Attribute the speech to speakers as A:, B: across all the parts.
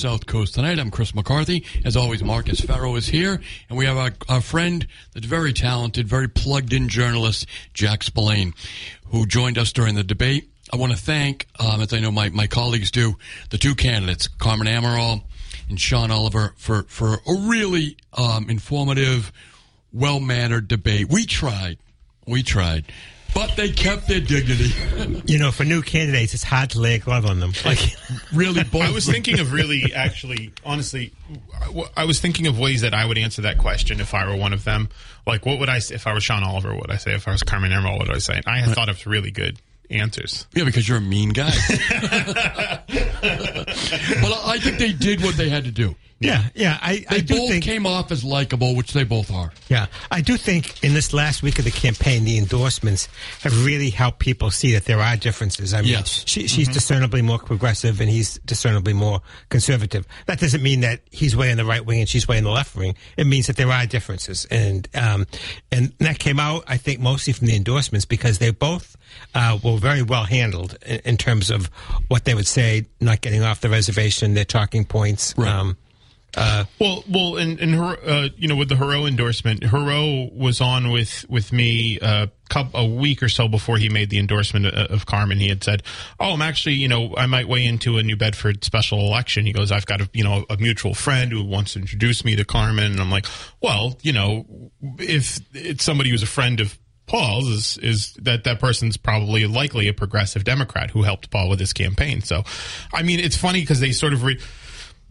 A: South Coast tonight. I'm Chris McCarthy. As always, Marcus Farrow is here, and we have our, our friend, the very talented, very plugged in journalist, Jack Spillane, who joined us during the debate. I want to thank, um, as I know my, my colleagues do, the two candidates, Carmen Amaral and Sean Oliver, for, for a really um, informative, well mannered debate. We tried. We tried but they kept their dignity.
B: you know, for new candidates, it's hard to lay a glove on them. Like,
A: really, both.
C: I was thinking of really, actually, honestly, I was thinking of ways that I would answer that question if I were one of them. Like, what would I say if I was Sean Oliver? What would I say if I was Carmen Amaral? What would I say? And I thought of really good answers.
A: Yeah, because you're a mean guy. but I think they did what they had to do.
B: Yeah, yeah. I,
A: they
B: I
A: both
B: think,
A: came off as likable, which they both are.
B: Yeah, I do think in this last week of the campaign, the endorsements have really helped people see that there are differences. I mean,
A: yes.
B: she, she's mm-hmm. discernibly more progressive and he's discernibly more conservative. That doesn't mean that he's way in the right wing and she's way in the left wing. It means that there are differences, and um, and that came out, I think, mostly from the endorsements because they both uh, were very well handled in, in, terms of what they would say, not getting off the reservation, their talking points.
A: Right. Um,
C: uh, well, well, and, and her, uh, you know, with the Heroux endorsement, Heroux was on with with me uh, a week or so before he made the endorsement uh, of Carmen. He had said, "Oh, I'm actually, you know, I might weigh into a New Bedford special election." He goes, "I've got a, you know, a mutual friend who wants to introduce me to Carmen," and I'm like, "Well, you know, if it's somebody who's a friend of Paul's is is that that person's probably likely a progressive Democrat who helped Paul with his campaign. So, I mean, it's funny because they sort of re-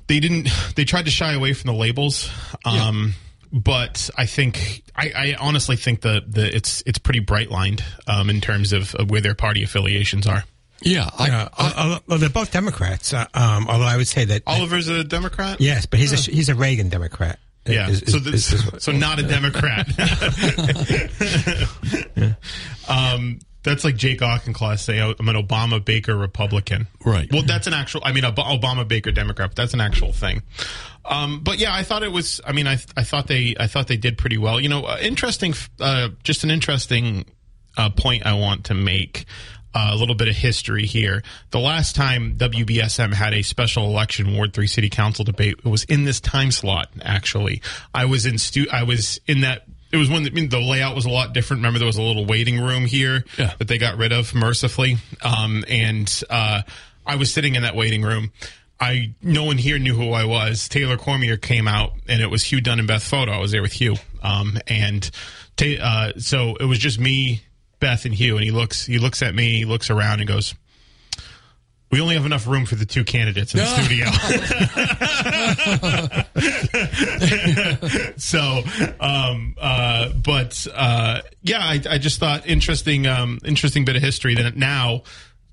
C: they didn't they tried to shy away from the labels. Um, yeah. But I think I, I, honestly think the, the it's it's pretty bright lined um, in terms of, of, where their party affiliations are.
B: Yeah, I, yeah. I, well, they're both Democrats. Uh, um, although I would say that
C: Oliver's a Democrat.
B: Yes, but he's a he's a Reagan Democrat.
C: Yeah, is, is, so, this, is, so not a Democrat. yeah. um, that's like Jake Auchincloss say, oh, I'm an Obama Baker Republican.
A: Right.
C: Well, that's an actual, I mean, Obama Baker Democrat, but that's an actual thing. Um, but yeah, I thought it was, I mean, I, I thought they, I thought they did pretty well. You know, uh, interesting, uh, just an interesting uh, point I want to make. Uh, a little bit of history here. The last time WBSM had a special election Ward Three City Council debate, it was in this time slot. Actually, I was in stu- I was in that it was when the, I mean, the layout was a lot different. Remember, there was a little waiting room here
A: yeah.
C: that they got rid of mercifully. Um, and uh, I was sitting in that waiting room. I no one here knew who I was. Taylor Cormier came out, and it was Hugh Dunn and Beth Photo. I was there with Hugh, um, and ta- uh, so it was just me, Beth, and Hugh. And he looks, he looks at me, he looks around, and goes, we only have enough room for the two candidates in the studio. so, um, uh, but uh, yeah, I, I, just thought interesting, um, interesting bit of history that now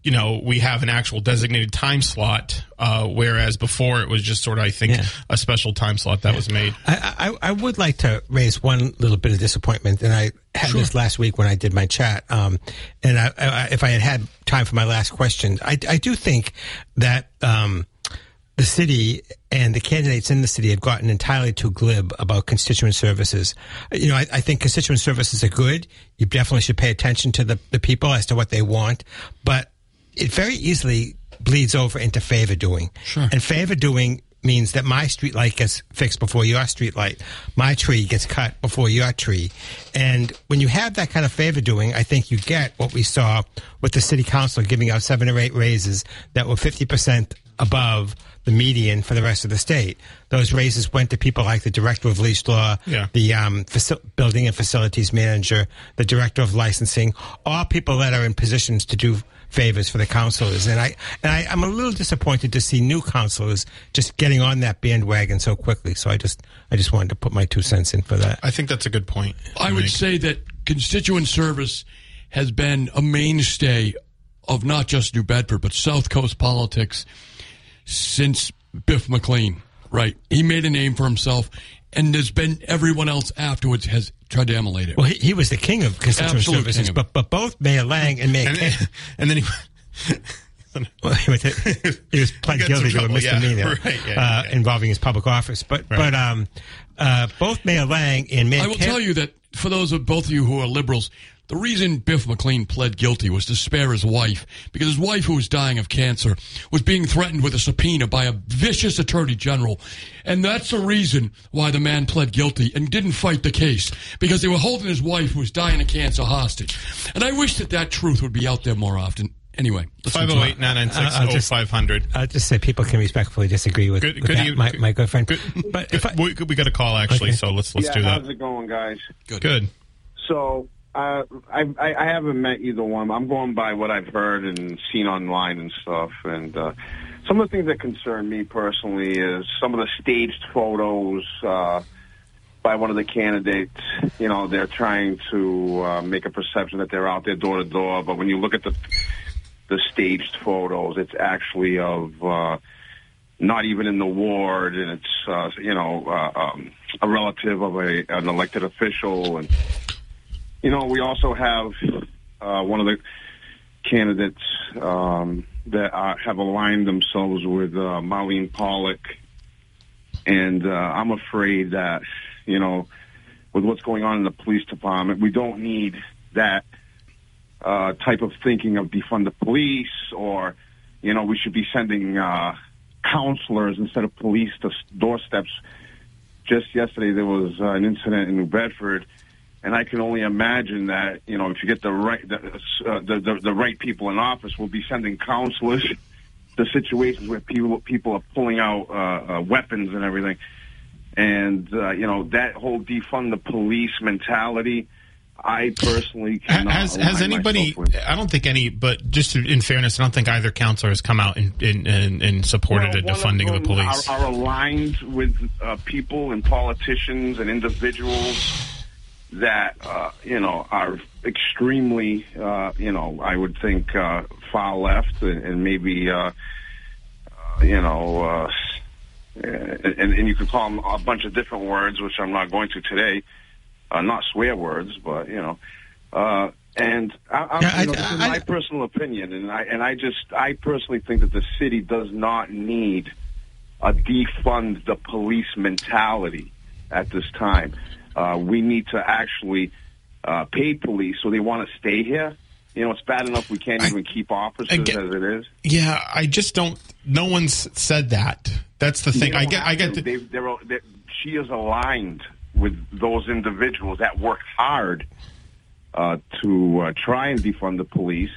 C: you know, we have an actual designated time slot, uh, whereas before it was just sort of, I think, yeah. a special time slot that yeah. was made.
B: I, I, I, would like to raise one little bit of disappointment, and I had sure. this last week when I did my chat. Um, and I, I, if I had had time for my last question, I, I do think that um, the city and the candidates in the city have gotten entirely too glib about constituent services. You know, I, I, think constituent services are good. You definitely should pay attention to the, the people as to what they want. But it very easily bleeds over into favor doing.
A: Sure.
B: And favor doing means that my street light gets fixed before your street light. My tree gets cut before your tree. And when you have that kind of favor doing, I think you get what we saw with the city council giving out seven or eight raises that were 50% above the median for the rest of the state. Those raises went to people like the director of lease law,
C: yeah.
B: the um, faci- building and facilities manager, the director of licensing, all people that are in positions to do favors for the councilors, and I and I, I'm a little disappointed to see new councilors just getting on that bandwagon so quickly. So I just I just wanted to put my two cents in for that.
C: I think that's a good point.
A: I would
C: Mike.
A: say that constituent service has been a mainstay of not just New Bedford, but South Coast politics since Biff MacLean. Right. He made a name for himself, and there's been everyone else afterwards has tried to emulate it.
B: Well, he, he was the king of constituent
A: Absolute
B: services, but but both Mayor Lang and Mayor
C: and,
B: Kent,
C: then- and then he.
B: well, he, was, he was pled
C: He got
B: guilty to a
C: trouble, yeah.
B: misdemeanor
C: Right, yeah,
B: uh,
C: yeah.
B: involving his public office. But
C: Right.
B: but um, uh, both Mayor Lang and Mayor
A: I will
B: Kent,
A: tell you that for those of both of you who are liberals, the reason Biff MacLean pled guilty was to spare his wife because his wife, who was dying of cancer, was being threatened with a subpoena by a vicious attorney general. And that's the reason why the man pled guilty and didn't fight the case because they were holding his wife, who was dying of cancer, hostage. And I wish that that truth would be out there more often. Anyway, let's move on.
C: 508 996
B: I'll just-
C: 0500.
B: I'll just say people can respectfully disagree with,
C: Good,
B: with
C: good,
B: that,
C: eve-
B: my, my good friend.
C: Good,
B: but if I,
C: we, we got a call actually,
B: Okay.
C: so let's let's
D: yeah,
C: do that.
D: how's it going, guys?
C: Good. Good.
D: So uh, I, I haven't met either one. I'm going by what I've heard and seen online and stuff. And uh, some of the things that concern me personally is some of the staged photos uh, by one of the candidates. You know, they're trying to uh, make a perception that they're out there door to door, but when you look at the the staged photos, it's actually of. Uh, not even in the ward, and it's uh, you know uh, um, a relative of a an elected official, and you know we also have uh, one of the candidates um, that have aligned themselves with uh, Marlene Pollock, and uh, I'm afraid that you know with what's going on in the police department, we don't need that uh, type of thinking of defund the police or you know we should be sending uh, counselors instead of police to doorsteps. Just yesterday there was uh, an incident in New Bedford, and I can only imagine that you know if you get the right the, uh, the, the, the right people in office, we'll be sending counselors to situations where people people are pulling out uh, uh, weapons and everything. And uh, you know that whole defund the police mentality. I personally cannot
C: Has has anybody? I don't think any, but just in fairness, I don't think either counselor has come out and and, and, and supported
D: Well,
C: a defunding of the police.
D: Are, are aligned with uh, people and politicians and individuals that uh, you know are extremely, uh, you know, I would think uh, far left and, and maybe, uh, uh, you know, uh, and, and you could call them a bunch of different words, which I'm not going to today. Uh, not swear words, but you know. Uh, and I, I'm,
B: Yeah,
D: you know, this is
B: I-
D: my personal opinion, and I and I just I personally think that the city does not need a defund the police mentality at this time. Uh, we need to actually uh, pay police so they want to stay here. You know, it's bad enough we can't
C: I-
D: even keep officers
C: get-
D: as it is.
C: yeah, I just don't. No one's said that. That's the thing. I get. I get. The,
D: They, they're, they're, she is aligned with those individuals that worked hard uh, to uh, try and defund the police.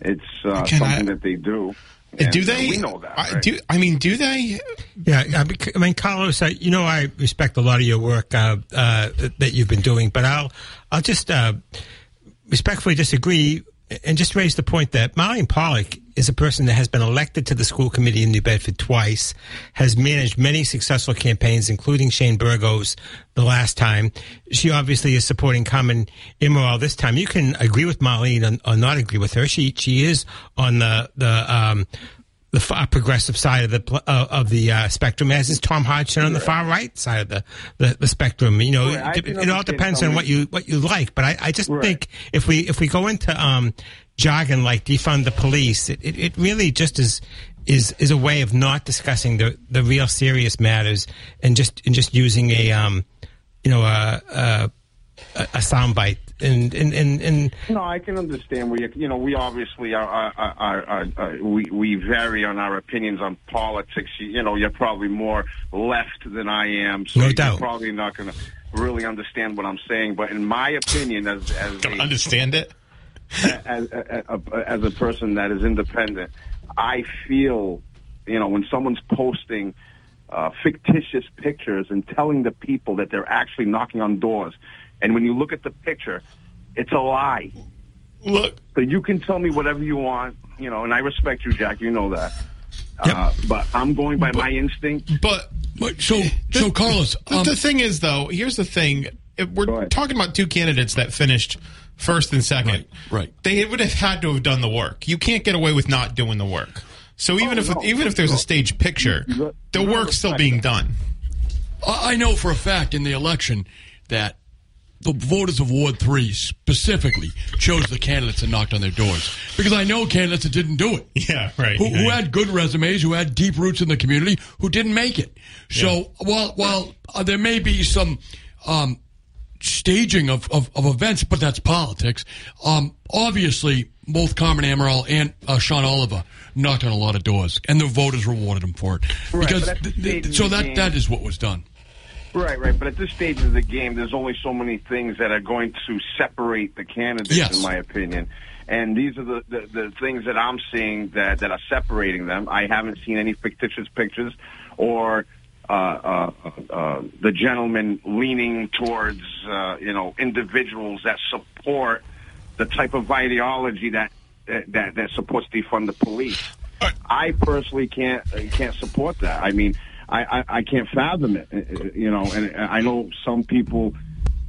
D: It's uh,
C: Again, I-
D: something that they do.
C: Do
D: And, uh,
C: they?
D: we know that.
C: I,
D: right?
C: do I mean? Do they?
B: Yeah, I mean, Carlos, I, you know, I respect a lot of your work uh, uh, that you've been doing, but I'll, I'll just uh, respectfully disagree and just raise the point that Marlene Pollock is a person that has been elected to the school committee in New Bedford twice, has managed many successful campaigns, including Shane Burgos the last time. She obviously is supporting Carmen Amaral this time. You can agree with Marlene or, not agree with her. She she is on the the um, the far progressive side of the uh, of the uh, spectrum, as is Tom Hodgson on the far right side of the, the, the spectrum. You know,
D: Right,
B: it, it all depends on what you what you like. But I, I just
D: Right.
B: think if we if we go into um, jargon like defund the police, it, it, it really just is is is a way of not discussing the the real serious matters and just and just using a um, you know a a, a soundbite and and and, and
D: No, I can understand where you. You know, we obviously are. are, are, are, are we we vary on our opinions on politics. You, you know, you're probably more left than I am, so
B: No
D: you're
B: doubt.
D: probably not going to really understand what I'm saying. But in my opinion, as as a,
C: understand it?
D: as, as, as a person that is independent, I feel, you know, when someone's posting uh, fictitious pictures and telling the people that they're actually knocking on doors, and when you look at the picture, it's a lie.
C: Look,
D: So you can tell me whatever you want, you know, and I respect you, Jack. You know that.
B: Yep.
D: Uh, but I'm going by my instinct.
C: but
A: But so, so Carlos,
C: the,
A: um,
C: the thing is, though, here's the thing: If we're talking about two candidates that finished first and second.
A: Right, right.
C: They would have had to have done the work. You can't get away with not doing the work. So even
D: Oh,
C: if
D: no.
C: even if there's a staged picture, the work's still being done.
A: I I know for a fact in the election that the voters of Ward 3 specifically chose the candidates that knocked on their doors. Because I know candidates that didn't do it.
C: Yeah, right.
A: Who, who had good resumes, who had deep roots in the community, who didn't make it. So while while uh, there may be some um, staging of, of, of events, but that's politics. Um, obviously, both Carmen Amaral and uh, Sean Oliver knocked on a lot of doors, and the voters rewarded them for it.
D: Right,
A: because
D: but
A: th- th- so that that is what was done.
D: Right, right. But at this stage of the game, there's only so many things that are going to separate the candidates,
A: Yes.
D: in my opinion. And these are the, the, the things that I'm seeing that, that are separating them. I haven't seen any fictitious pictures or uh, uh, uh, the gentleman leaning towards, uh, you know, individuals that support the type of ideology that that, that supports defund the police. I personally can't can't support that. I mean, I, I, I can't fathom it. uh, You know, and I know some people,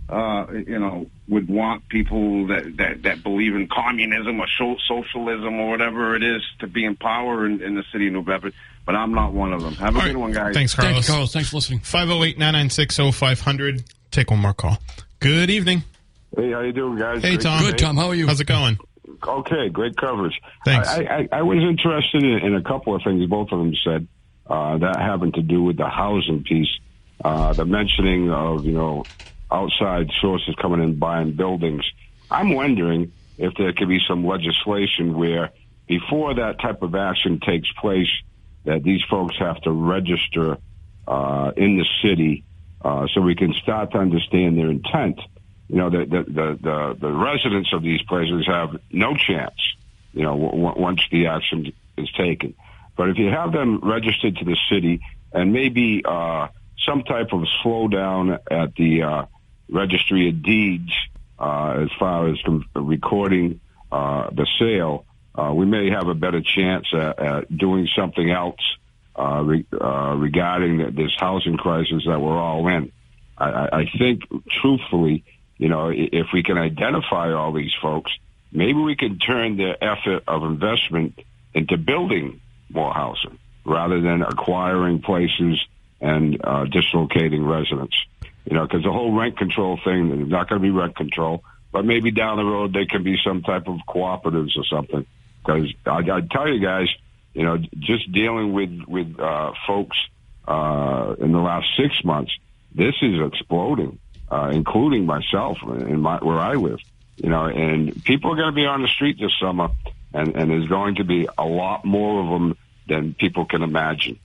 D: uh, you know, would want people that, that, that believe in communism or so, socialism or whatever it is to be in power in, in the city of New Bedford. But I'm not one of them. Have a
C: All
D: good
C: right.
D: one, guys.
C: Thanks,
A: Thank you,
C: Carlos.
A: Carlos. Thanks for listening.
C: 508-996-0500. Take one more call. Good evening.
E: Hey, how you doing, guys?
C: Hey,
E: Great
C: Tom.
A: Good, Tom. How are you?
C: How's it going?
E: Okay, great coverage.
C: Thanks.
E: I, I, I was interested in, in a couple of things both of them said uh, that having to do with the housing piece. Uh, the mentioning of you know outside sources coming in buying buildings. I'm wondering if there could be some legislation where before that type of action takes place, that these folks have to register uh, in the city uh, so we can start to understand their intent. You know, the, the, the, the, the residents of these places have no chance, you know, w- once the action is taken. But if you have them registered to the city and maybe uh, some type of slowdown at the uh, registry of deeds uh, as far as recording uh, the sale, uh, we may have a better chance at, at doing something else uh, re- uh, regarding th- this housing crisis that we're all in. I, I think, truthfully, you know, if we can identify all these folks, maybe we can turn their effort of investment into building more housing rather than acquiring places and uh, dislocating residents. You know, because the whole rent control thing, there's not going to be rent control, but maybe down the road there can be some type of cooperatives or something. Because I, I tell you guys, you know, just dealing with with uh, folks uh, in the last six months, this is exploding, uh, including myself in my where I live. You know, and people are going to be on the street this summer, and and there's going to be a lot more of them than people can imagine,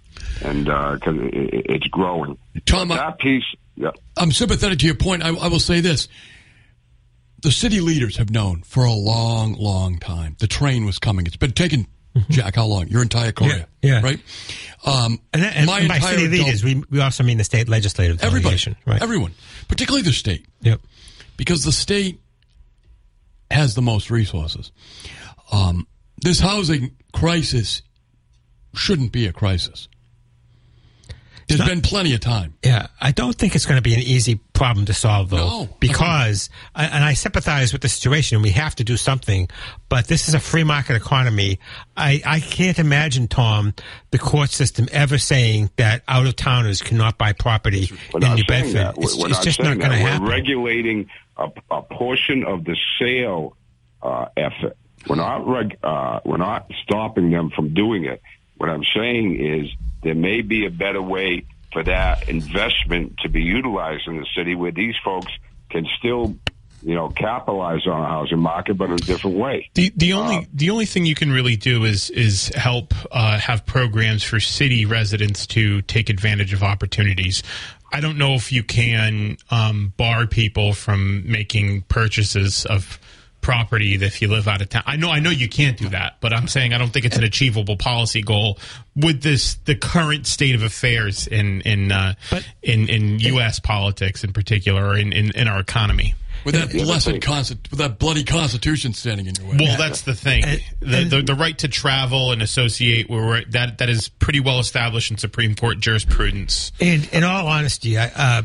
E: and because it, it, it's growing.
A: Tom, I-
E: that piece, yeah.
A: I'm sympathetic to your point. I, I will say this. The city leaders have known for a long, long time. The train was coming. It's been taking, Jack, how long? Your entire career.
B: Mm-hmm. Yeah, yeah.
A: Right? Um,
B: And, and
A: my
B: by
A: entire
B: city leaders, we, we also mean the state legislative
A: everybody.
B: Right.
A: everyone, particularly the state,
B: Yep.
A: because the state has the most resources. Um, this housing crisis shouldn't be a crisis. There's
B: not-
A: been plenty of time.
B: Yeah, I don't think it's going to be an easy problem to solve, though,
A: No.
B: because I- and I sympathize with the situation. We have to do something, but this is a free market economy. I, I can't imagine, Tom, the court system ever saying that out of towners cannot buy property
E: We're
B: in
E: not
B: New
E: saying
B: Bedford.
E: that.
B: It's,
E: We're
B: it's
E: not
B: just
E: saying
B: not going to
E: that.
B: happen.
E: We're regulating a, a portion of the sale uh, effort. We're not reg- uh, we're not stopping them from doing it. What I'm saying is there may be a better way for that investment to be utilized in the city where these folks can still, you know, capitalize on a housing market, but in a different way.
C: The the only the only thing you can really do is is help uh, have programs for city residents to take advantage of opportunities. I don't know if you can um, bar people from making purchases of property if you live out of town. I know I know you can't do that, but I'm saying I don't think it's an achievable policy goal with this the current state of affairs in in uh,
B: But-
C: in in U.S. politics in particular, or in, in in our economy.
A: with that blessed
E: thing-
A: consti- with that bloody Constitution standing in your way.
C: Well, that's the thing. The, the the right to travel and associate, where that that is pretty well established in Supreme Court jurisprudence.
B: And in all honesty, I uh,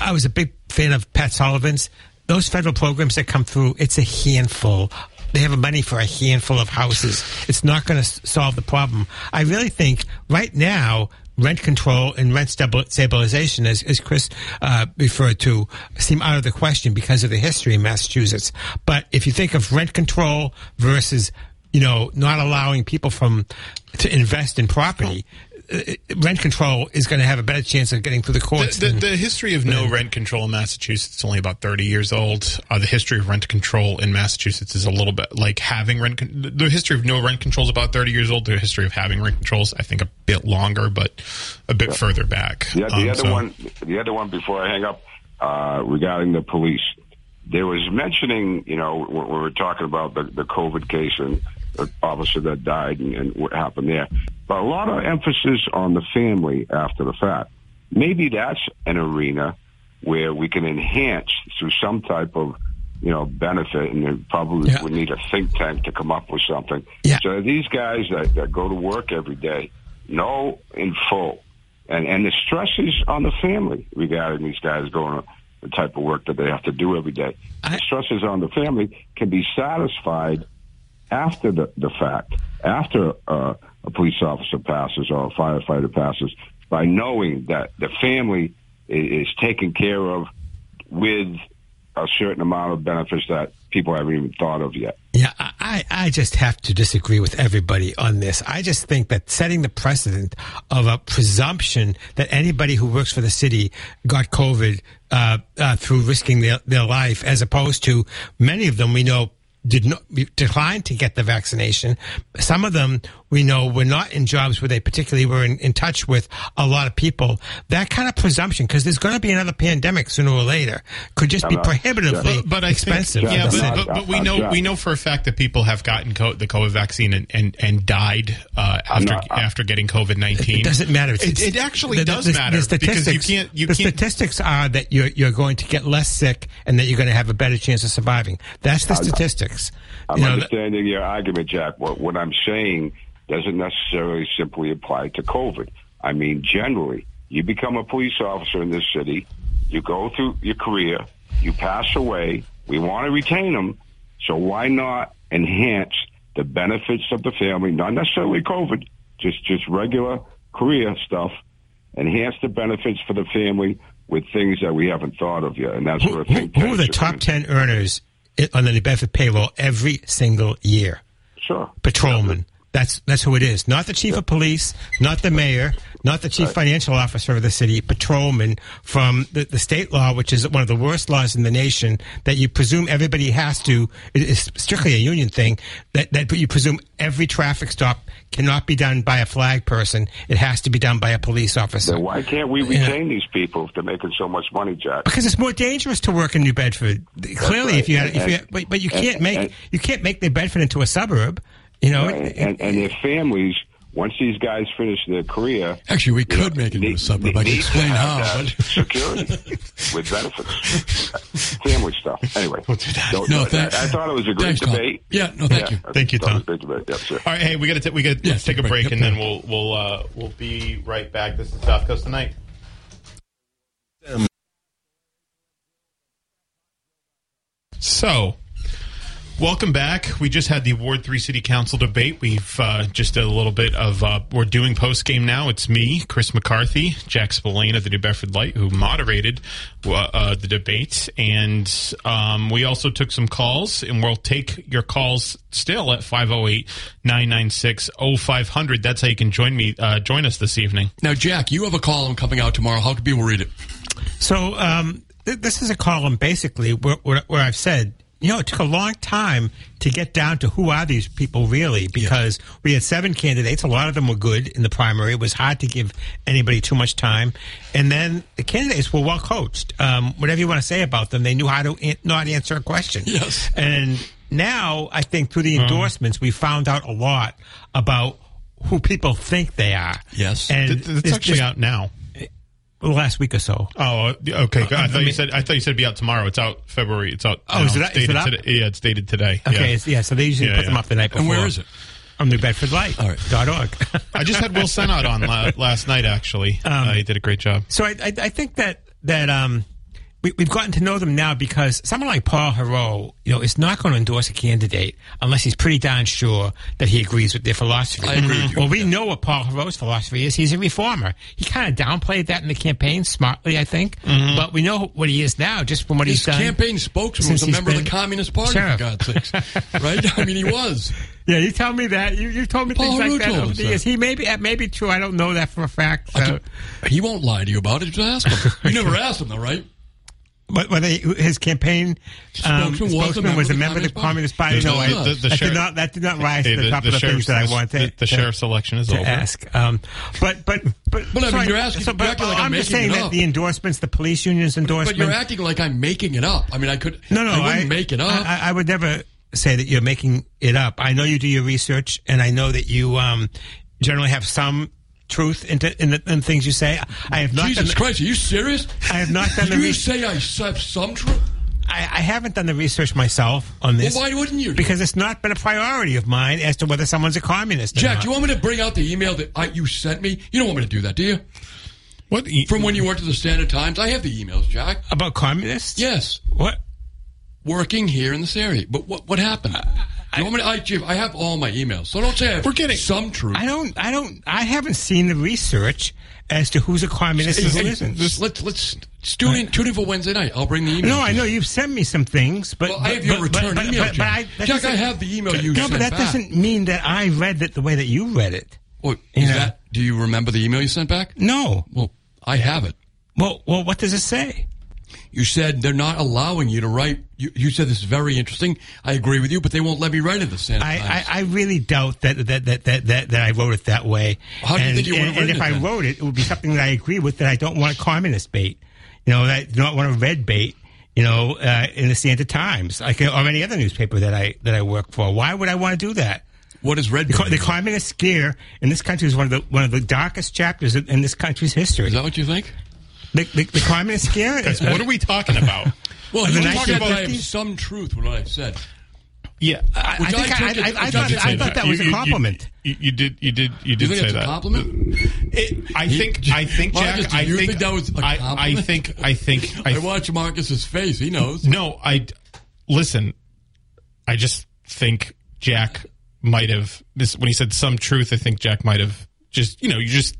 B: I was a big fan of Pat Sullivan's. Those federal programs that come through, it's a handful. They have money for a handful of houses. It's not going to solve the problem. I really think right now rent control and rent stabi- stabilization, as, as Chris uh, referred to, seem out of the question because of the history in Massachusetts. But if you think of rent control versus you know, not allowing people from to invest in property, rent control is going to have a better chance of getting through the courts.
C: The, the,
B: than-
C: the history of no rent control in Massachusetts is only about 30 years old. Uh, the history of rent control in Massachusetts is a little bit like having rent. Con- the history of no rent control is about 30 years old. The history of having rent controls, I think, a bit longer, but a bit further back.
E: Yeah, the
C: Um,
E: other
C: so-
E: one, the other one before I hang up, uh, regarding the police, there was mentioning, you know, when we were talking about the, the COVID case and the officer that died and, and what happened there, but a lot of emphasis on the family after the fact. Maybe that's an arena where we can enhance through some type of, you know, benefit, and then probably
B: Yeah.
E: we need a think tank to come up with something.
B: Yeah.
E: So these guys that, that go to work every day know in full and and the stresses on the family regarding these guys going to the type of work that they have to do every day.
B: I-
E: the stresses on the family can be satisfied after the, the fact, after uh, a police officer passes or a firefighter passes, by knowing that the family is, taken care of with a certain amount of benefits that people haven't even thought of yet.
B: Yeah, I, I I just have to disagree with everybody on this. I just think that setting the precedent of a presumption that anybody who works for the city got COVID uh, uh, through risking their, their life, as opposed to many of them we know did not declined to get the vaccination. Some of them we know were not in jobs where they particularly were in, in touch with a lot of people. That kind of presumption, because there's going to be another pandemic sooner or later, could just be
E: I'm not-
B: prohibitively
C: But, but
B: expensive.
C: think, yeah, but, but, but we know we know for a fact that people have gotten co- the COVID vaccine and, and, and died uh, after
E: not-
C: after getting COVID nineteen.
B: It doesn't matter. It's-
C: It, it actually
B: the-
C: does
B: the-
C: matter
B: the
C: because you can't you
B: the
C: can't.
B: statistics are that you're you're going to get less sick and that you're going to have a better chance of surviving. That's the
E: I'm
B: You know, that-
E: understanding your argument, Jack. What, what I'm saying doesn't necessarily simply apply to COVID. I mean, generally, you become a police officer in this city, you go through your career, you pass away, we want to retain them, so why not enhance the benefits of the family, not necessarily COVID, just, just regular career stuff, enhance the benefits for the family with things that we haven't thought of yet, and that's
B: who,
E: where I
B: who,
E: think
B: who are the top ten earners on the New Bedford payroll every single year?
E: Sure.
B: Patrolman. That's that's who it is. Not the chief of police, not the mayor, not the chief financial officer of the city. Patrolman from the, the state law, which is one of the worst laws in the nation, that you presume everybody has to. It is strictly a union thing. That that you presume every traffic stop cannot be done by a flag person. It has to be done by a police officer.
E: Then why can't we retain these people if they're making so much money, Jack?
B: Because it's more dangerous to work in New Bedford. Clearly,
E: right.
B: if you had, if you had, but, but you can't make you can't make New Bedford into a suburb. You know,
E: and, and, and their families, once these guys finish their career,
A: Actually, we could
E: know,
A: make it into
E: need-
A: a suburb. I can explain how,
E: that
A: but-
E: security with benefits, family stuff. Anyway, don't-
A: No,
E: I-
A: thanks.
E: I, thought it was a great
A: Thanks, Tom.
E: debate.
A: Yeah, no, thank you.
E: I
C: Thank you,
E: thought it was
C: Tom.
E: a great debate. Yep, sure.
C: All right, hey, we got to we got
A: Yeah,
C: let's take a break,
A: Yep,
C: and then we'll we'll uh, we'll be right back. This is South Coast tonight. So, welcome back. We just had the Ward Three City Council debate. We've uh, just did a little bit of uh, we're doing post game now. It's me, Chris McCarthy, Jack Spillane of the New Bedford Light, who moderated uh, uh, the debate, and um, we also took some calls, and we'll take your calls still at 508-996-0500. That's how you can join me uh, join us this evening.
A: Now, Jack, you have a column coming out tomorrow. How can people read it?
B: So um, th- this is a column basically where, where, where I've said, you know, it took a long time to get down to who are these people really because we had seven candidates. A lot of them were good in the primary. It was hard to give anybody too much time. And then the candidates were well coached. Um, whatever you want to say about them, they knew how to an- not answer a question.
A: Yes.
B: And now I think through the endorsements, we found out a lot about who people think they are.
A: Yes.
B: And
C: Th-
B: there's-
C: actually out now.
B: The last week or so.
C: Oh, uh, okay. good. I
B: I
C: thought you said I thought you said it'd be out tomorrow. It's out February. It's out.
B: Oh, is it-
C: It's
B: is it up?
C: today. Yeah, it's dated today.
B: Okay,
C: Yeah.
B: yeah, so they usually
C: Yeah,
B: put them
C: yeah.
B: up the night before.
A: And where is it?
B: On New Bedford Light.
A: All right.
B: Dot org.
C: I just had Will Sennott on la- last night. Actually,
B: Um,
C: uh, he did a great job.
B: So I, I, I think that that um, we, we've gotten to know them now because someone like Paul Heroux, you know, is not going to endorse a candidate unless he's pretty darn sure that he agrees with their philosophy.
A: I agree.
B: Well, we know what Paul Heroux's philosophy is. He's a reformer. He kind of downplayed that in the campaign smartly, I think. Mm-hmm. But we know what he is now just from what
A: His
B: he's done.
A: campaign spokesman was a member of the Communist Party, for God's sakes. right? I mean, he was.
B: Yeah, you tell me that. You you told me
A: Paul
B: things like that.
A: told
B: over
A: us
B: the
A: that.
B: He may be that may be true. I don't know that for a fact. So,
A: could- he won't lie to you about it. Just ask him. You never asked him, though, right?
B: But whether he- his campaign um,
A: Spokesman was a
B: spokesman was a member of the Communist Party.
A: Party.
B: No, I,
A: The- the-
C: the
B: that, did not, that did not rise
C: Hey,
B: to the, top of the things
C: sheriff's-
B: that I wanted
C: the,
B: to,
C: the
B: to-
C: sheriff's election is
B: to
C: over.
B: ask. Um, but but but
A: But, I
B: so
A: mean, you're asking-
B: So,
A: you're
B: but
A: acting like I'm
B: I'm just saying
A: it
B: that the endorsements, the police unions endorsement.
A: But you're acting like I'm making it up. I mean, I could.
B: No, no,
A: I wouldn't
B: I
A: make it up.
B: I, I- I would never say that you're making it up. I know you do your research, and I know that you um, generally have some truth into in the in things you say. I have not.
A: Jesus
B: done,
A: Christ, are you serious?
B: I have not done
A: Did
B: the
A: you
B: re-
A: say I have some truth?
B: I, I haven't done the research myself on this.
A: Well, why wouldn't you?
B: Because it's not been a priority of mine as to whether someone's a communist. or
A: Jack,
B: not.
A: do you want me to bring out the email that I, you sent me? You don't want me to do that, do you?
C: What?
A: From when you worked at the Standard Times, I have the emails, Jack.
B: about communists?
A: Yes,
B: What?
A: working here in this area. But what what happened? You want me to, I, I have all my emails, so don't say I have
C: We're getting-
A: some truth.
B: I don't. I don't. I haven't seen the research as to who's a communist and who isn't.
A: let's let's, let's tune in tune in for Wednesday night. I'll bring the email.
B: No, I know you've sent me some things, but
A: Well, I have your
B: but-
A: return
B: but-
A: email,
B: but- but
A: Jack.
B: I-
A: Jack, I have the email you
B: No,
A: sent
B: but that
A: back.
B: doesn't mean that I read it the way that you read it.
A: Well,
B: You
A: is
B: know.
A: that? Do you remember the email you sent back?
B: No.
A: Well, I have it.
B: Well, well, what does it say?
A: You said they're not allowing you to write. You, you said this is very interesting. I agree with you, but they won't let me write it. The Standard
B: I,
A: Times.
B: I, I really doubt that that, that, that, that that I wrote it that way.
A: How do you
B: and,
A: think you
B: and, and if I
A: then?
B: wrote it, it would be something that I agree with that I don't want a communist bait. You know, that I don't want a red bait. You know, uh, in the Standard Times, like or any other newspaper that I that I work for. Why would I want to do that?
A: what is red?
B: The,
A: Bait?
B: the communist scare in this country is one of the one of the darkest chapters in, in this country's history.
A: Is that what you think?
B: The, the, the communist scare.
C: Guys, what are we talking about?
A: Well, you
B: nineteen
A: said that I have
B: fifties?
A: some truth what I said.
C: yeah,
B: I, I
A: Which
B: think
A: I
B: I,
A: it-
B: I, I thought,
A: did
B: I thought
A: that.
B: that was
C: You-
B: a compliment.
C: You, you did. You did. You did
A: you think
C: say
A: it's a
C: that.
A: compliment?
C: It, I think. I think,
A: Marcus,
C: Jack.
A: do
C: I
A: you
C: think,
A: think that was a
C: I, I
A: compliment?
C: think. I think.
A: I,
C: I,
A: watch Marcus's face. He knows.
C: no. I listen. I just think Jack might have this when he said some truth. I think Jack might have just. You know. You just.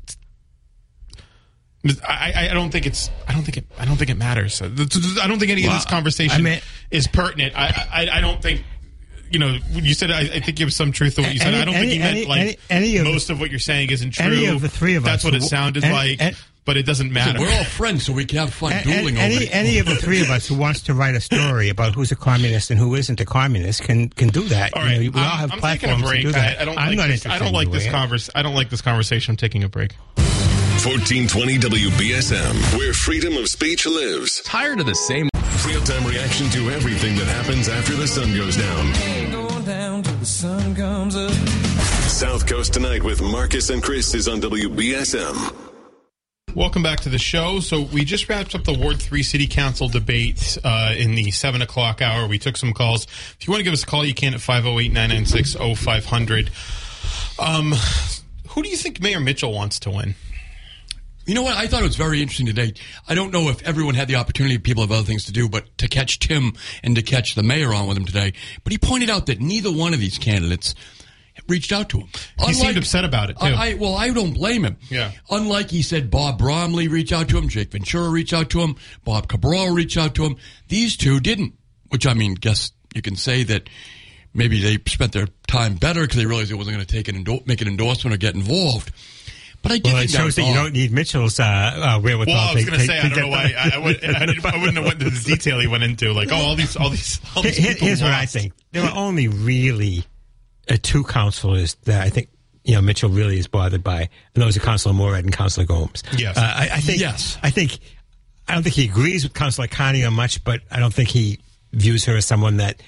C: I, I don't think it's. I don't think it. I don't think it matters. I don't think any of this conversation
B: I mean-
C: is pertinent. I, I. I don't think. You know, you said I, I think you have some truth to what you said.
B: Any-
C: I don't think
B: any-
C: you meant
B: any-
C: like
B: any- of-
C: most of what you're saying isn't true.
B: any of the three of
C: That's
B: us
C: what it sounded like, but it doesn't matter.
A: We're all friends, so we can have fun dueling
B: any,
A: over
B: any,
A: it.
B: any of the three of us who wants to write a story about who's a communist and who isn't a communist can can do that.
C: All
B: You know, we all
C: I'm,
B: have
C: I'm
B: platforms to
C: break.
B: do that.
C: I, don't
B: I'm
C: like
B: not
C: this. I don't like this converse. I don't like this conversation. I'm taking a break.
F: 1420 WBSM, where freedom of speech lives.
G: Tired of the same
F: Real time reaction to everything that happens after the sun goes down.
H: Down the sun comes up.
F: South Coast Tonight with Marcus and Chris is on WBSM.
C: Welcome back to the show. So we just wrapped up the Ward Three City Council debate uh, in the seven o'clock hour. We took some calls. If you want to give us a call, you can at 508-996-0500. Um, who do you think Mayor Mitchell wants to win?
A: You know what? I thought it was very interesting today. I don't know if everyone had the opportunity, people have other things to do, but to catch Tim and to catch the mayor on with him today. But he pointed out that neither one of these candidates reached out to him.
C: He seemed upset about it, too.
A: I, I- well, I don't blame him.
C: Yeah.
A: Unlike he said Bob Bromley reached out to him, Jake Ventura reached out to him, Bob Cabral reached out to him. These two didn't. Which I mean, guess you can say that maybe they spent their time better because they realized it wasn't going to take an endo- make an endorsement or get involved. But I did
B: Well,
A: think
B: it shows
A: was
B: that you don't need Mitchell's uh, uh, wherewithal.
C: Well, I was going to
B: to-
C: say I don't know
B: the-
C: why I, I, would, I, didn't, I wouldn't have went into the detail he went into. Like, oh, all these, all these, all these
B: Here-
C: people
B: Here's what I think. There are only really uh, two counselors that I think you know Mitchell really is bothered by, and those are Councilor Morad and Councilor Gomes.
C: Yes.
B: uh, I, I think.
A: Yes.
B: I think. I don't think he agrees with Councilor Carney much, but I don't think he views her as someone that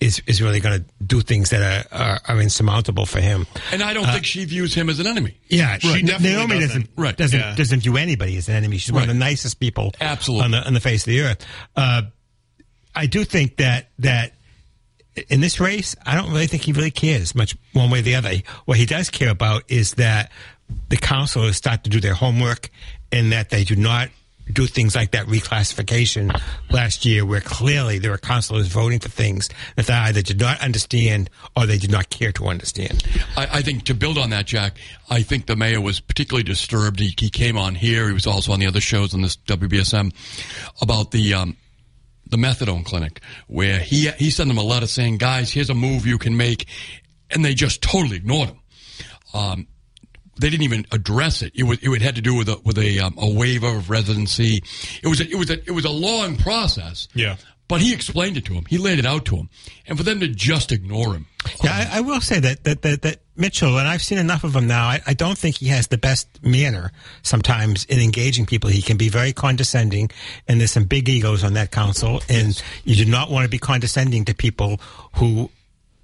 B: is is really going to do things that are, are, are insurmountable for him.
A: And I don't think she views him as an enemy.
B: Yeah, she,
C: definitely
B: Naomi
C: doesn't.
B: doesn't
A: Right.
B: doesn't
C: Yeah.
B: doesn't view anybody as an enemy. She's one of the nicest people
A: Absolutely.
B: on the on the face of the earth. Uh, I do think that that in this race, I don't really think he really cares much one way or the other. What he does care about is that the councilors start to do their homework and that they do not do things like that reclassification last year where clearly there were councilors voting for things that they either did not understand or they did not care to understand.
A: I, I think to build on that, Jack, I think the mayor was particularly disturbed. He, he came on here. He was also on the other shows on this WBSM about the um, the methadone clinic, where he he sent them a letter saying, "Guys, here's a move you can make," and they just totally ignored him. Um, they didn't even address it. It was it had to do with a with a um, a waiver of residency. It was a, it was a, it was a long process.
C: Yeah.
A: But he explained it to him. He laid it out to him, and for them to just ignore him.
B: Yeah, I, I will say that, that that that Mitchell, and I've seen enough of him now. I, I don't think he has the best manner sometimes in engaging people. He can be very condescending, and there's some big egos on that council, and you do not want to be condescending to people who,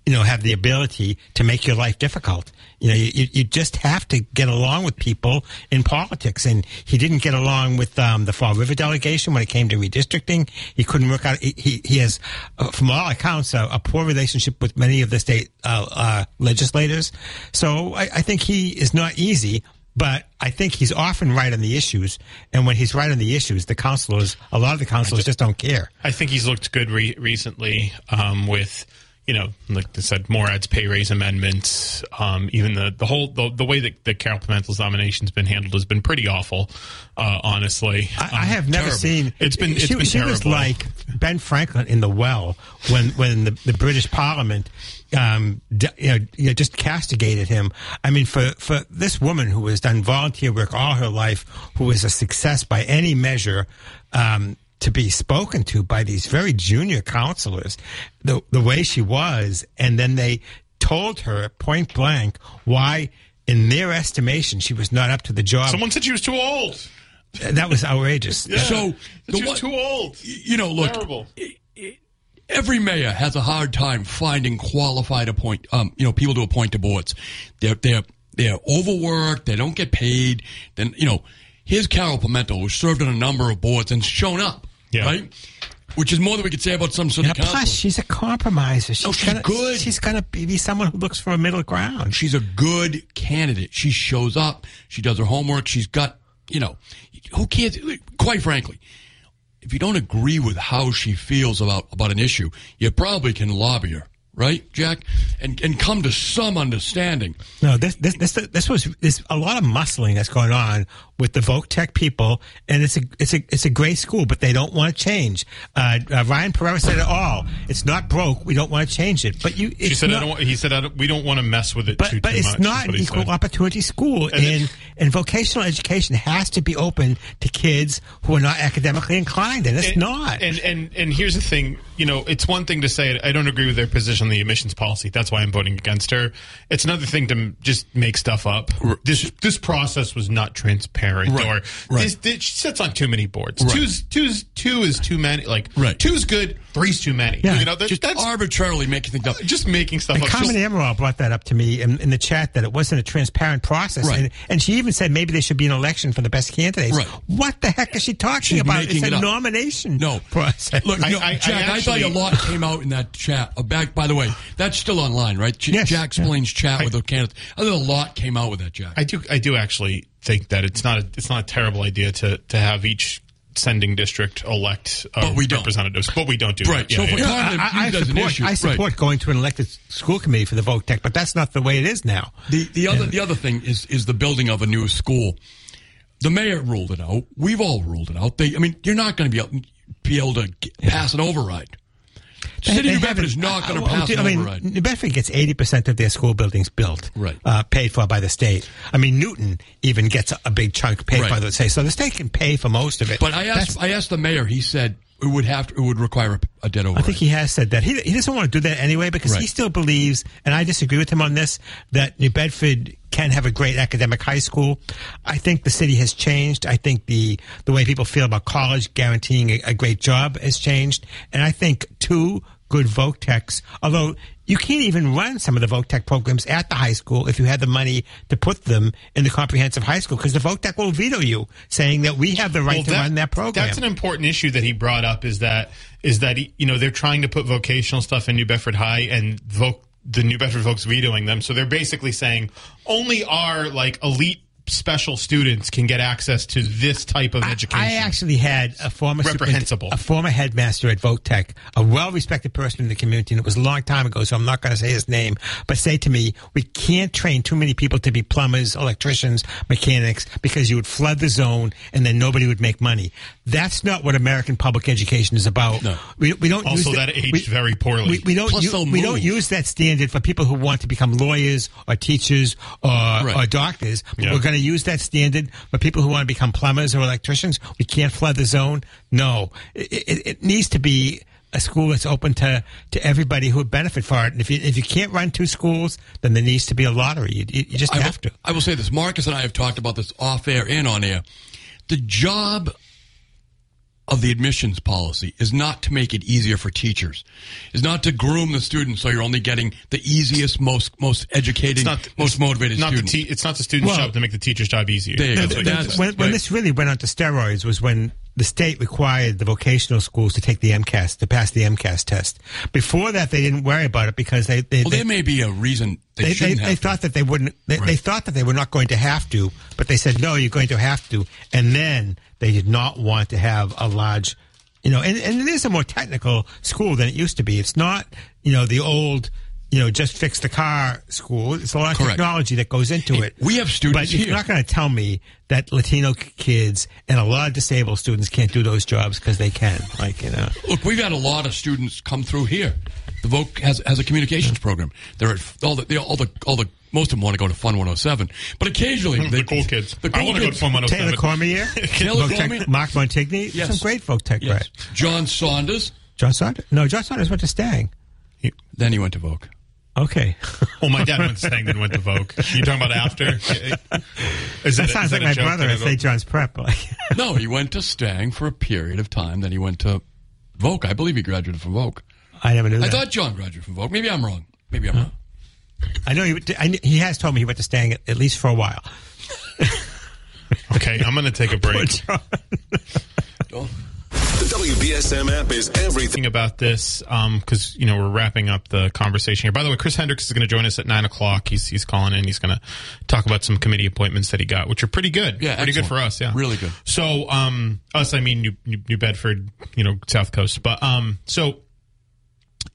B: you know, have the ability to make your life difficult. You know, you, you just have to get along with people in politics, and he didn't get along with um, the Fall River delegation when it came to redistricting. He couldn't work out. He he, has, uh, from all accounts, a, a poor relationship with many of the state uh, uh, legislators. So I, I think he is not easy. But I think he's often right on the issues, and when he's right on the issues, the councilors, a lot of the councilors, just don't care.
C: I think he's looked good re- recently um, with, you know, like I said, Morad's pay raise amendments. Um, even the the whole the, the way that the Carol Pimentel's nomination's been handled has been pretty awful. Uh, honestly,
B: I, I
C: Um,
B: have never
C: terrible.
B: seen.
C: It's been it's
B: she,
C: been
B: she was like Ben Franklin in the well when when the, the British Parliament. Um, you know, you know, just castigated him. I mean, for for this woman who has done volunteer work all her life, who is a success by any measure, um, to be spoken to by these very junior counselors, the the way she was, and then they told her point blank why, in their estimation, she was not up to the job.
C: Someone said she was too old.
B: that was outrageous.
A: So
C: she was
A: one-
C: too old.
A: you know, look,
C: Terrible.
A: every mayor has a hard time finding qualified appoint, um, you know, people to appoint to boards. They're they're they're overworked. They don't get paid. Then you know, here's Carol Pimentel, who served on a number of boards and shown up,
C: Yeah.
A: right? Which is more than we could say about some sort
B: Yeah,
A: of council.
B: plus, she's a compromiser. She's,
A: Oh, she's
B: gonna,
A: good.
B: She's going to be someone who looks for a middle ground.
A: She's a good candidate. She shows up. She does her homework. She's got, you know, who cares? Quite frankly, if you don't agree with how she feels about, about an issue, you probably can lobby her, right, Jack? And, and come to some understanding.
B: No, this this this this was there's a lot of muscling that's going on with the Voc Tech people, and it's a it's a it's a great school, but they don't want to change. Uh, uh, Ryan Pereira said it all. It's not broke. We don't want to change it. But you, it's
C: She said,
B: not,
C: "I don't." Want, he said, I don't, "We don't want to mess with it
B: But,
C: too,
B: but
C: too
B: it's
C: much."
B: not an equal
C: said.
B: opportunity school,
C: And
B: and,
C: it-
B: and vocational education has to be open to kids who are not academically inclined, and it's
C: and,
B: not.
C: And and and here's the thing, you know, it's one thing to say I don't agree with their position on the emissions policy. That's why I'm voting against her. It's another thing to m- just make stuff up. This this process was not transparent,
A: Right,
C: or
A: right.
C: this, this she sits on too many boards.
A: Right.
C: Two's two's two is too many. Like
A: Right.
C: two's good, three's too many.
B: Yeah.
C: You know, that,
A: Just
C: that's
A: arbitrarily making things up.
C: just making stuff
B: And
C: up.
B: Carmen
C: Just-
B: Amaral brought that up to me in, in the chat that it wasn't a transparent process,
A: Right.
B: and, and she even said maybe there should be an election for the best candidates.
A: Right.
B: What the heck is she talking
A: She's
B: about? it's a
A: up.
B: nomination
A: No
B: process.
A: Look,
C: I-
A: no,
C: I- I
A: Jack, I, thought a lot came out in that chat. Uh, back, by the way, that's still online, right? J-
B: Yes,
A: Jack
B: yeah.
A: explains chat with the candidates. I think a lot came out with that, Jack.
C: I do I do actually think that it's not a, it's not a terrible idea to to have each sending district elect uh,
A: But we don't.
C: representatives, but we don't do
A: Right.
C: that.
A: So
C: Yeah,
A: for
C: yeah.
B: I, I, I
A: used as an
B: support,
A: issue,
B: I
A: right.
B: going to an elected school committee for the voc tech, but that's not the way it is now.
A: The the other the other thing is is the building of a new school. The mayor ruled it out. We've all ruled it out. They, I mean, you're not going to be able, be able to get, pass an override. The city of New Bedford is not going to pass
B: I mean,
A: override.
B: New Bedford gets eighty percent of their school buildings built,
A: Right.
B: uh, paid for by the state. I mean, Newton even gets a, big chunk paid
A: Right.
B: by the state, so the state can pay for most of it.
A: But I
B: That's-
A: asked I asked the mayor. He said it would have to, it would require a, a override.
B: I think he has said that. He, he doesn't want to do that anyway because he still believes, and I disagree with him on this, that New Bedford can have a great academic high school. I think the city has changed. I think the, the way people feel about college guaranteeing a, a great job has changed. And I think two good good voc techs. Although you can't even run some of the voc tech programs at the high school if you had the money to put them in the comprehensive high school because the voc tech will veto you, saying that we have the right
C: Well,
B: to run that program.
C: That's an important issue that he brought up. Is that is that he, you know they're trying to put vocational stuff in New Bedford High and voc the New Bedford folks vetoing them. So they're basically saying only our like elite special students can get access to this type of education.
B: I actually had a former
C: Reprehensible.
B: a former headmaster at voc tech, a well-respected person in the community, and it was a long time ago, so I'm not going to say his name, but say to me, "We can't train too many people to be plumbers, electricians, mechanics, because you would flood the zone, and then nobody would make money." That's not what American public education is about.
A: No.
B: We, we don't
C: Also,
B: use the-
C: that aged
B: we-
C: very poorly.
B: We, we don't
A: Plus
B: u- we don't use that standard for people who want to become lawyers or teachers or, or doctors.
C: Yeah.
B: We're going to use that standard for people who want to become plumbers or electricians. We can't flood the zone. No, it, it, it needs to be a school that's open to, to everybody who would benefit from it. And if you if you can't run two schools, then there needs to be a lottery. You, you, just
A: I will,
B: have to.
A: I will say this. Marcus and I have talked about this off air and on air. The job of the admissions policy is not to make it easier for teachers, is not to groom the students so you're only getting the easiest, most most educated,
C: it's not
A: most motivated
C: not the
A: students.
C: te- it's not the student's
B: Well-
C: job to make the teacher's job easier.
A: There you go.
C: That's
A: That's-
B: when, when
A: right.
B: this really went onto steroids was when the state required the vocational schools to take the MCAS to pass the MCAS test. Before that, they didn't worry about it because they they,
A: well,
B: they,
A: there may be a reason they,
B: they, they,
A: shouldn't
B: they
A: have.
B: thought that they wouldn't. They, they thought that they were not going to have to, but they said no, you're going to have to. And then they did not want to have a large, you know, and, and it is a more technical school than it used to be. It's not, you know, the old. You know, just fix the car school. It's a lot of
A: Correct.
B: technology that goes into
A: Hey,
B: it.
A: we have students
B: but you're not going to tell me that Latino kids and a lot of disabled students can't do those jobs because they can. Like, you know,
A: Look, we've had a lot of students come through here. The Voc has has a communications program. They're at all the they, all the all the most of them want to go to Fun 107, but occasionally
C: The
A: they,
C: cool kids.
A: The
C: I
A: cool
C: wanna go
A: kids.
C: to Fun 107.
B: Taylor Cormier,
A: Taylor Cormier?
B: Mark Montigny,
A: Yes.
B: some great voc tech,
A: Yes.
B: right?
A: John Saunders.
B: John Saunders? No, John Saunders went to Stang.
A: Then he went to Voc.
B: Okay.
C: Well, my dad went to Stang, then went to Voc. You talking about after? Is
B: that
C: a-
B: sounds
C: is
B: like
C: a
B: my brother at St. John's Prep.
A: No, he went to Stang for a period of time. Then he went to Voc. I believe he graduated from Voc.
B: I never knew that.
A: I
B: that.
A: thought John graduated from Voc. Maybe I'm wrong. Maybe I'm wrong.
B: I know he, I, he has told me he went to Stang at, at least for a while.
C: Okay, I'm going to take a break.
F: The WBSM app is everything.
C: About this because you know we're wrapping up the conversation here. By the way, Chris Hendricks is going to join us at nine o'clock. He's he's calling in. He's going to talk about some committee appointments that he got, which are pretty good.
A: Yeah,
C: pretty good for us. Yeah,
A: Really good.
C: So, um, us, I mean New, New, New Bedford, you know, South Coast. But um, so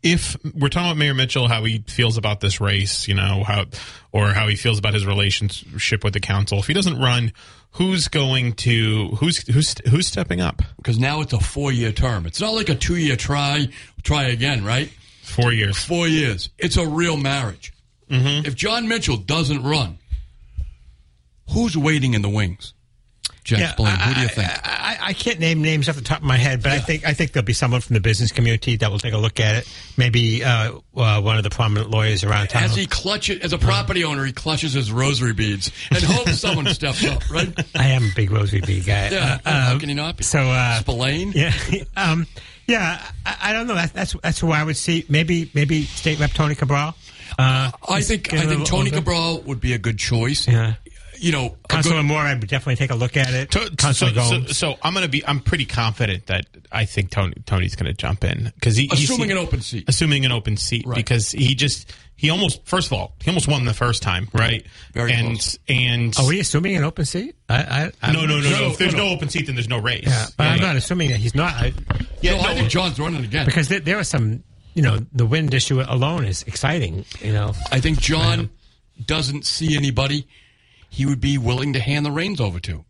C: if we're talking about Mayor Mitchell, how he feels about this race, you know, how or how he feels about his relationship with the council. If he doesn't run, who's going to who's who's who's stepping up?
A: Because now it's a four year term. It's not like a two year try, try again, right?
C: Four years.
A: Four years. It's a real marriage.
B: Mm-hmm.
A: If John Mitchell doesn't run, who's waiting in the wings? Jack Spillane, who do you think?
B: I, I, I can't name names off the top of my head, but I think I think there'll be someone from the business community that will take a look at it. Maybe uh, uh, one of the prominent lawyers around town.
A: As he clutches, as a property owner, he clutches his rosary beads and hopes someone steps up, right?
B: I am a big rosary bead guy.
A: Yeah,
B: Uh,
A: how
B: um,
A: can he not be?
B: So, uh,
A: Spillane?
B: Yeah, um, yeah. I, I don't know. That, that's that's who I would see. Maybe maybe State Rep Tony Cabral. Uh,
A: I think I think Tony
B: older.
A: Cabral would be a good choice.
B: Yeah.
A: You know, a
B: Councilor
A: good-
B: Moore, I would definitely take a look at it.
C: To- so,
B: Councilor
C: so,
B: Gomes.
C: so I'm going to be. I'm pretty confident that I think Tony Tony's going to jump in because he he's-
A: Assuming an open seat.
C: Assuming an open seat
A: Right.
C: because he just he almost first of all he almost won the first time right
A: Very
C: and
A: close.
C: and
B: Are we assuming an open seat? I, I, I'm
C: no no no no if there's no open seat then there's no race
B: Yeah, but I'm
C: Yeah.
B: not assuming that he's not. I,
C: Yeah,
A: no, I think John's running again.
B: because there, there are some, you know, the wind issue alone is exciting. You know,
A: I think John doesn't see anybody he would be willing to hand the reins over to.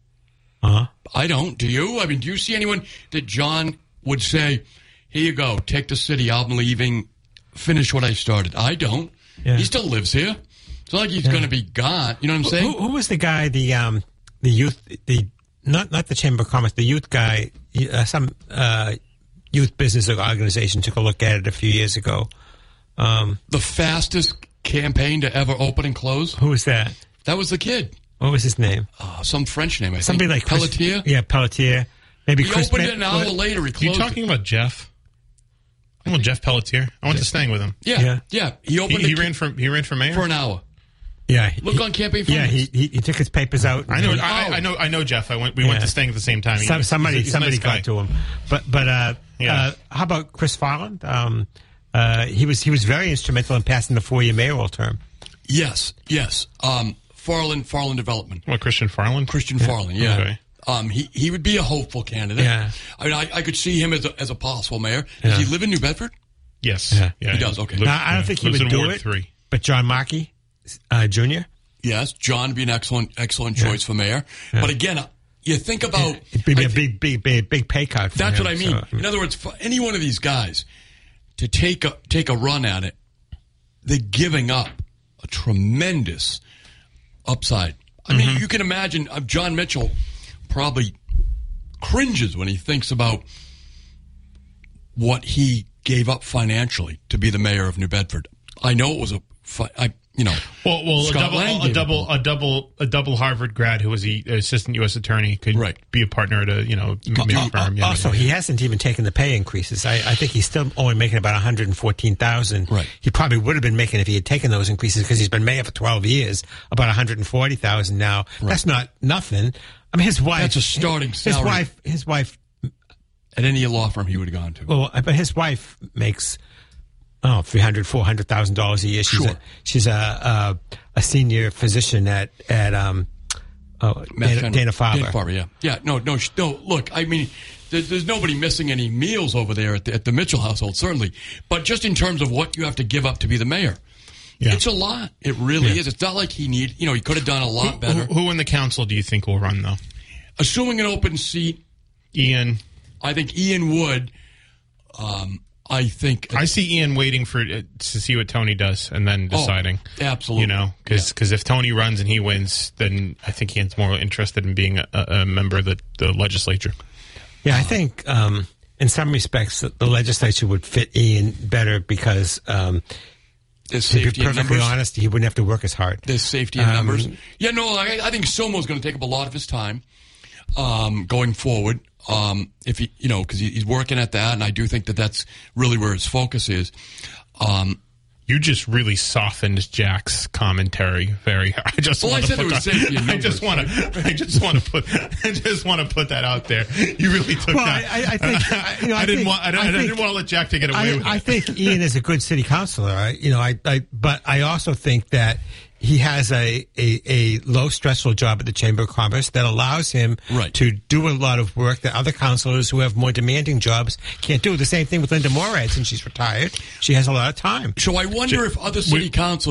B: uh-huh.
A: I don't. Do you? I mean, do you see anyone that John would say, "Here you go, take the city. I'm leaving. Finish what I started." I don't.
B: Yeah.
A: He still lives here. It's not like he's going to be gone. You know what I'm saying?
B: who, who was the guy? The um, the youth, the not not the Chamber of Commerce, the youth guy. Uh, some uh, youth business organization took a look at it a few years ago. Um,
A: The fastest campaign to ever open and close.
B: who was that?
A: That was the kid.
B: What was his name?
A: Uh, some French name. I
B: Somebody
A: think.
B: like Chris-
A: Pelletier.
B: yeah, Pelletier. Maybe
A: He
B: Chris
A: opened
B: Ma-
A: it an hour later. He
C: you
A: closed
C: talking about Jeff Well, Jeff Pelletier. I went to Stang with him.
A: Yeah,
B: Yeah.
A: yeah. He
C: He,
A: opened.
C: he
A: the,
C: ran for he ran for mayor.
A: for an hour.
B: Yeah,
A: Look on campaign
B: Yeah,
A: finance.
B: he, he he took his papers out.
C: I know.
B: and-
C: I, I know. I know Jeff. I went. We went
B: Yeah.
C: to Stang at the same time. He
B: Some, somebody
C: he's a- he's a
B: somebody
C: nice guy.
B: got to him, but but uh,
C: Yeah.
B: uh, how about Chris Farland? Um, uh, he was he was very instrumental in passing the four year mayoral term.
A: Yes, yes. Um, Farland, Farland Development.
C: What Christian Farland?
A: Christian Farland, yeah.
C: Okay.
A: Um, he, he would be a hopeful candidate.
B: Yeah.
A: I mean, I, I could see him as a, as a possible mayor. Does
B: Yeah.
A: he live in New Bedford?
C: Yes.
B: Yeah.
A: He does, okay.
C: Lives-
B: Now, I don't
C: yeah,
B: think he
C: lives
B: would do
C: Ward
B: it.
C: Three.
B: But John Markey, uh, Jr.
A: Yes, John would be an excellent, excellent choice for mayor. But again, uh, you think about.
B: It'd be
A: I
B: a
A: thi-
B: big, big, big, big pay cut. For
A: That's
B: him,
A: what I mean.
B: so,
A: In other words, for any one of these guys to take a take a run at it, they're giving up a tremendous upside. I mean, you can imagine uh, John Mitchell probably cringes when he thinks about what he gave up financially to be the mayor of New Bedford. I know it was a, fi- I you know,
C: Well, well, a double, a double, a double, a double Harvard grad who was the assistant U.S. attorney could
A: Right.
C: be a partner at a you know
B: Uh,
C: firm. Yeah.
B: also, he hasn't even taken the pay increases. I, I think he's still only making about one hundred and fourteen thousand.
A: Right.
B: He probably would have been making if he had taken those increases because he's been mayor for twelve years, about one hundred and forty thousand now. That's not nothing. I mean, his wife.
A: That's a starting salary.
B: His wife. His wife.
A: at any law firm he would have gone to.
B: Well, but his wife makes. Oh, three hundred, four hundred thousand dollars a year. She's
A: Sure.
B: a she's a, a a senior physician at at um oh, Dana, Dana Farber.
A: Dana Farber, yeah, yeah. No, no, no. Look, I mean, there's, there's nobody missing any meals over there at the, at the Mitchell household, certainly. But just in terms of what you have to give up to be the mayor,
C: Yeah.
A: it's a lot. It really is. It's not like he need. You know, he could have done a lot better.
C: Who, who in the council do you think will run though?
A: Assuming an open seat,
C: Ian.
A: I think Ian would. Um, I think
C: I see Ian waiting for uh, to see what Tony does and then deciding.
A: Oh, absolutely.
C: You know, because if Tony runs and he wins, then I think Ian's more interested in being a, a member of the, the legislature.
B: Yeah, I think um, in some respects the, the legislature would fit Ian better because, um,
A: there's
B: to be perfectly honest, he wouldn't have to work as hard.
A: There's safety in
B: Um,
A: numbers. Yeah, no, I, I think Somo's going to take up a lot of his time um, going forward. Um, if he, you know, because he, he's working at that, and I do think that that's really where his focus is. Um,
C: You just really softened Jack's commentary. Very. I just
A: Well, I
C: want to
A: said
C: put
A: there was
C: that,
A: safety in
C: I just want to. I just want to put. I just want to put that out there. You really took
B: Well,
C: that.
B: I- I- I think- I- you know, I
C: didn't
B: think-
C: want. I,
B: I
C: I didn't want to let Jack take it away
B: I,
C: with
B: I
C: it.
B: think Ian is a good city councilor. I, you know, I, I, but I also think that he has a, a, a low stressful job at the Chamber of Commerce that allows him
A: Right.
B: to do a lot of work that other councilors who have more demanding jobs can't do. The same thing with Linda Morad since she's retired. She has a lot of time.
A: so I wonder if other city councilors